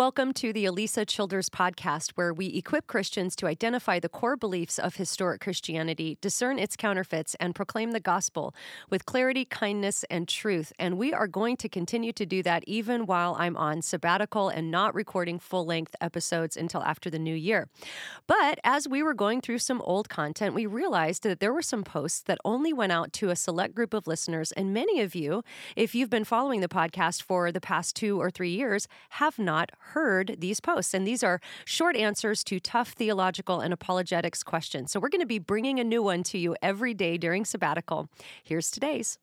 Welcome to the Alisa Childers podcast, where we equip Christians to identify the core beliefs of historic Christianity, discern its counterfeits, and proclaim the gospel with clarity, kindness, and truth. And we are going to continue to do that even while I'm on sabbatical and not recording full length episodes until after the new year. But as we were going through some old content, we realized that there were some posts that only went out to a select group of listeners. And many of you, if you've been following the podcast for the past two or three years, have not heard these posts. And these are short answers to tough theological and apologetics questions. So we're going to be bringing a new one to you every day during sabbatical. Here's today's.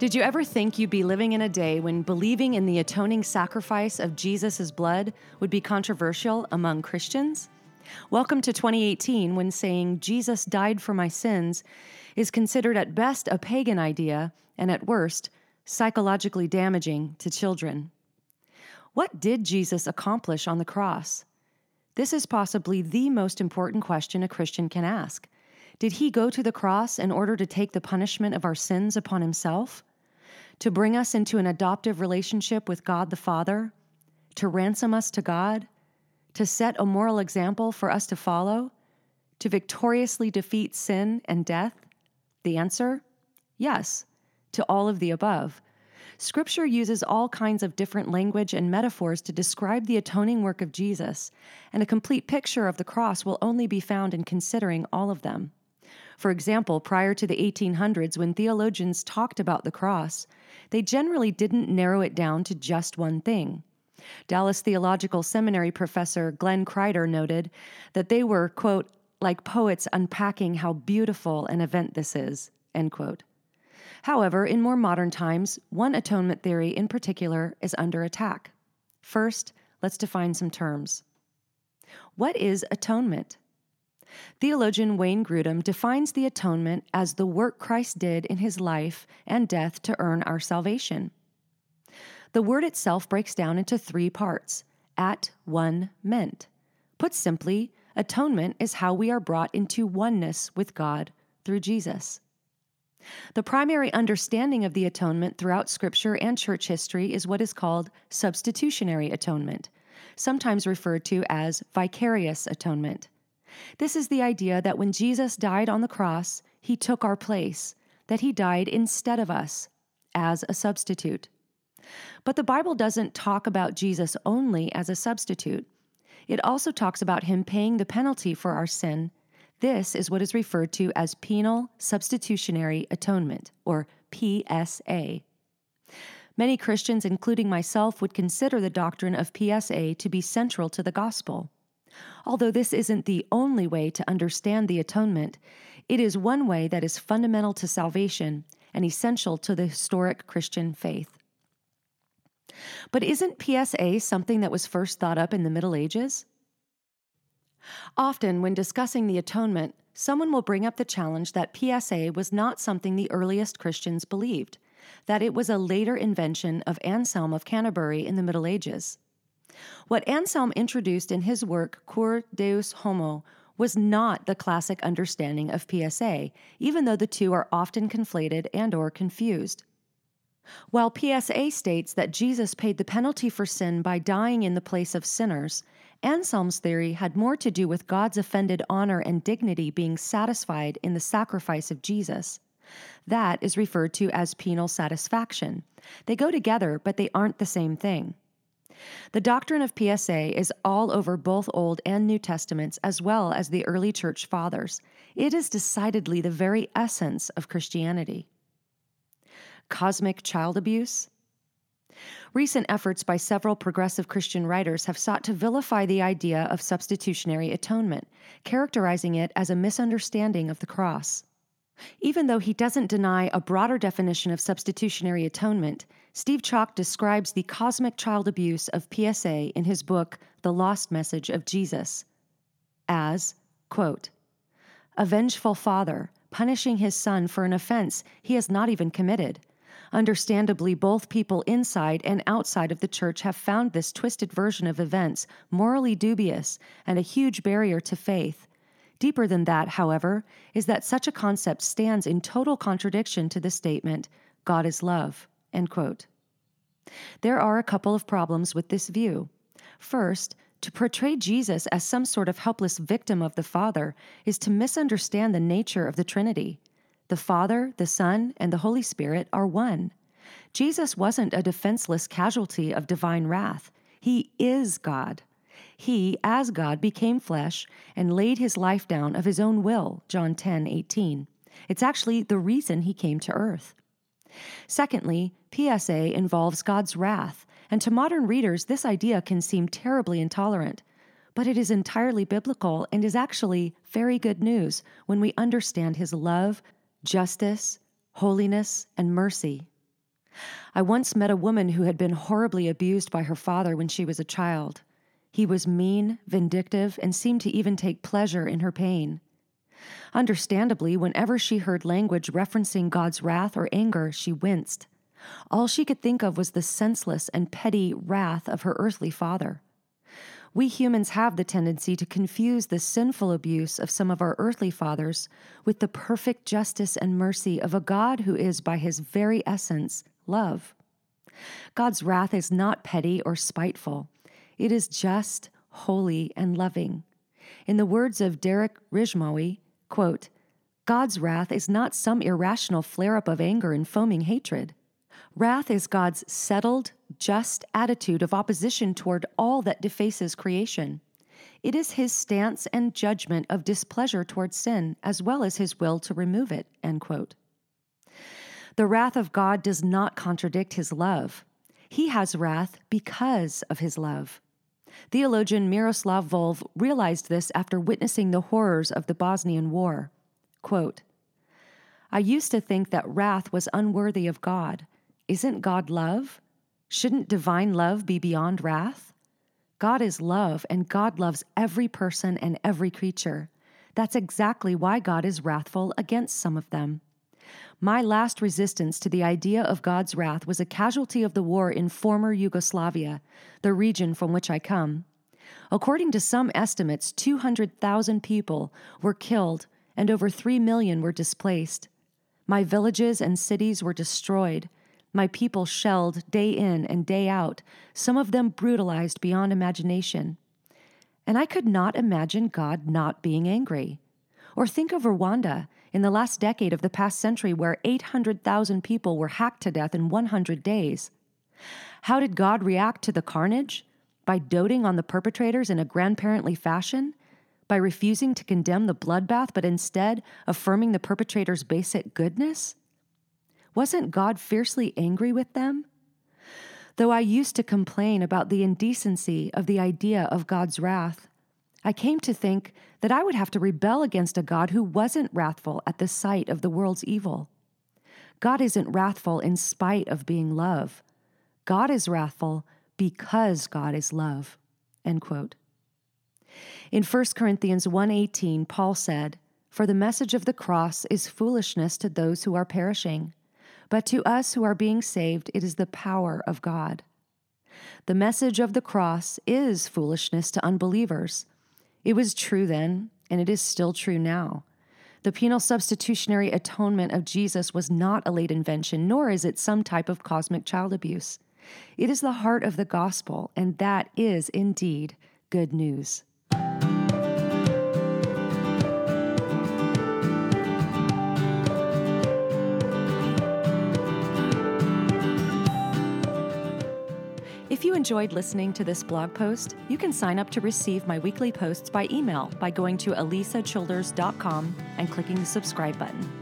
Did you ever think you'd be living in a day when believing in the atoning sacrifice of Jesus' blood would be controversial among Christians? Welcome to 2018 when saying Jesus died for my sins is considered at best a pagan idea and at worst psychologically damaging to children. What did Jesus accomplish on the cross? This is possibly the most important question a Christian can ask. Did he go to the cross in order to take the punishment of our sins upon himself? To bring us into an adoptive relationship with God the Father? To ransom us to God? To set a moral example for us to follow? To victoriously defeat sin and death? The answer? Yes, to all of the above. Scripture uses all kinds of different language and metaphors to describe the atoning work of Jesus, and a complete picture of the cross will only be found in considering all of them. For example, prior to the 1800s, when theologians talked about the cross, they generally didn't narrow it down to just one thing. Dallas Theological Seminary professor Glenn Kreider noted that they were, quote, like poets unpacking how beautiful an event this is, end quote. However, in more modern times, one atonement theory in particular is under attack. First, let's define some terms. What is atonement? Theologian Wayne Grudem defines the atonement as the work Christ did in his life and death to earn our salvation. The word itself breaks down into three parts at one meant. Put simply, atonement is how we are brought into oneness with God through Jesus. The primary understanding of the atonement throughout Scripture and church history is what is called substitutionary atonement, sometimes referred to as vicarious atonement. This is the idea that when Jesus died on the cross, he took our place, that he died instead of us as a substitute. But the Bible doesn't talk about Jesus only as a substitute. It also talks about him paying the penalty for our sin. This is what is referred to as penal substitutionary atonement, or PSA. Many Christians, including myself, would consider the doctrine of PSA to be central to the gospel. Although this isn't the only way to understand the atonement, it is one way that is fundamental to salvation and essential to the historic Christian faith. But isn't PSA something that was first thought up in the Middle Ages? Often, when discussing the atonement, someone will bring up the challenge that PSA was not something the earliest Christians believed, that it was a later invention of Anselm of Canterbury in the Middle Ages. What Anselm introduced in his work Cur Deus Homo was not the classic understanding of PSA, even though the two are often conflated and or confused. While PSA states that Jesus paid the penalty for sin by dying in the place of sinners, Anselm's theory had more to do with God's offended honor and dignity being satisfied in the sacrifice of Jesus. That is referred to as penal satisfaction. They go together, but they aren't the same thing. The doctrine of PSA is all over both Old and New Testaments, as well as the early church fathers. It is decidedly the very essence of Christianity. Cosmic child abuse? Recent efforts by several progressive Christian writers have sought to vilify the idea of substitutionary atonement, characterizing it as a misunderstanding of the cross. Even though he doesn't deny a broader definition of substitutionary atonement, Steve Chalke describes the cosmic child abuse of PSA in his book, The Lost Message of Jesus, as, quote, a vengeful father punishing his son for an offense he has not even committed. Understandably, both people inside and outside of the church have found this twisted version of events morally dubious and a huge barrier to faith. Deeper than that, however, is that such a concept stands in total contradiction to the statement, God is love. There are a couple of problems with this view. First, to portray Jesus as some sort of helpless victim of the Father is to misunderstand the nature of the Trinity. The Father, the Son, and the Holy Spirit are one. Jesus wasn't a defenseless casualty of divine wrath. He is God. He, as God, became flesh and laid his life down of his own will, John 10 18. It's actually the reason he came to earth. Secondly, PSA involves God's wrath, and to modern readers, this idea can seem terribly intolerant. But it is entirely biblical and is actually very good news when we understand his love, justice, holiness, and mercy. I once met a woman who had been horribly abused by her father when she was a child. He was mean, vindictive, and seemed to even take pleasure in her pain. Understandably, whenever she heard language referencing God's wrath or anger, she winced. All she could think of was the senseless and petty wrath of her earthly father. We humans have the tendency to confuse the sinful abuse of some of our earthly fathers with the perfect justice and mercy of a God who is, by his very essence, love. God's wrath is not petty or spiteful. It is just, holy, and loving. In the words of Derek Rishmawy, quote, God's wrath is not some irrational flare up of anger and foaming hatred. Wrath is God's settled, just attitude of opposition toward all that defaces creation. It is his stance and judgment of displeasure toward sin, as well as his will to remove it. The wrath of God does not contradict his love. He has wrath because of his love. Theologian Miroslav Volf realized this after witnessing the horrors of the Bosnian War. Quote, I used to think that wrath was unworthy of God. Isn't God love? Shouldn't divine love be beyond wrath? God is love, and God loves every person and every creature. That's exactly why God is wrathful against some of them. My last resistance to the idea of God's wrath was a casualty of the war in former Yugoslavia, the region from which I come. According to some estimates, 200,000 people were killed and over 3 million were displaced. My villages and cities were destroyed, my people shelled day in and day out, some of them brutalized beyond imagination. And I could not imagine God not being angry. Or think of Rwanda in the last decade of the past century, where 800,000 people were hacked to death in 100 days. How did God react to the carnage? By doting on the perpetrators in a grandparently fashion? By refusing to condemn the bloodbath, but instead affirming the perpetrator's basic goodness? Wasn't God fiercely angry with them? Though I used to complain about the indecency of the idea of God's wrath, I came to think that I would have to rebel against a God who wasn't wrathful at the sight of the world's evil. God isn't wrathful in spite of being love. God is wrathful because God is love. End quote. In 1 Corinthians 1:18, Paul said, "For the message of the cross is foolishness to those who are perishing, but to us who are being saved it is the power of God." The message of the cross is foolishness to unbelievers it was true then, and it is still true now. The penal substitutionary atonement of Jesus was not a late invention, nor is it some type of cosmic child abuse. It is the heart of the gospel, and that is indeed good news. If you enjoyed listening to this blog post, you can sign up to receive my weekly posts by email by going to alisachilders.com and clicking the subscribe button.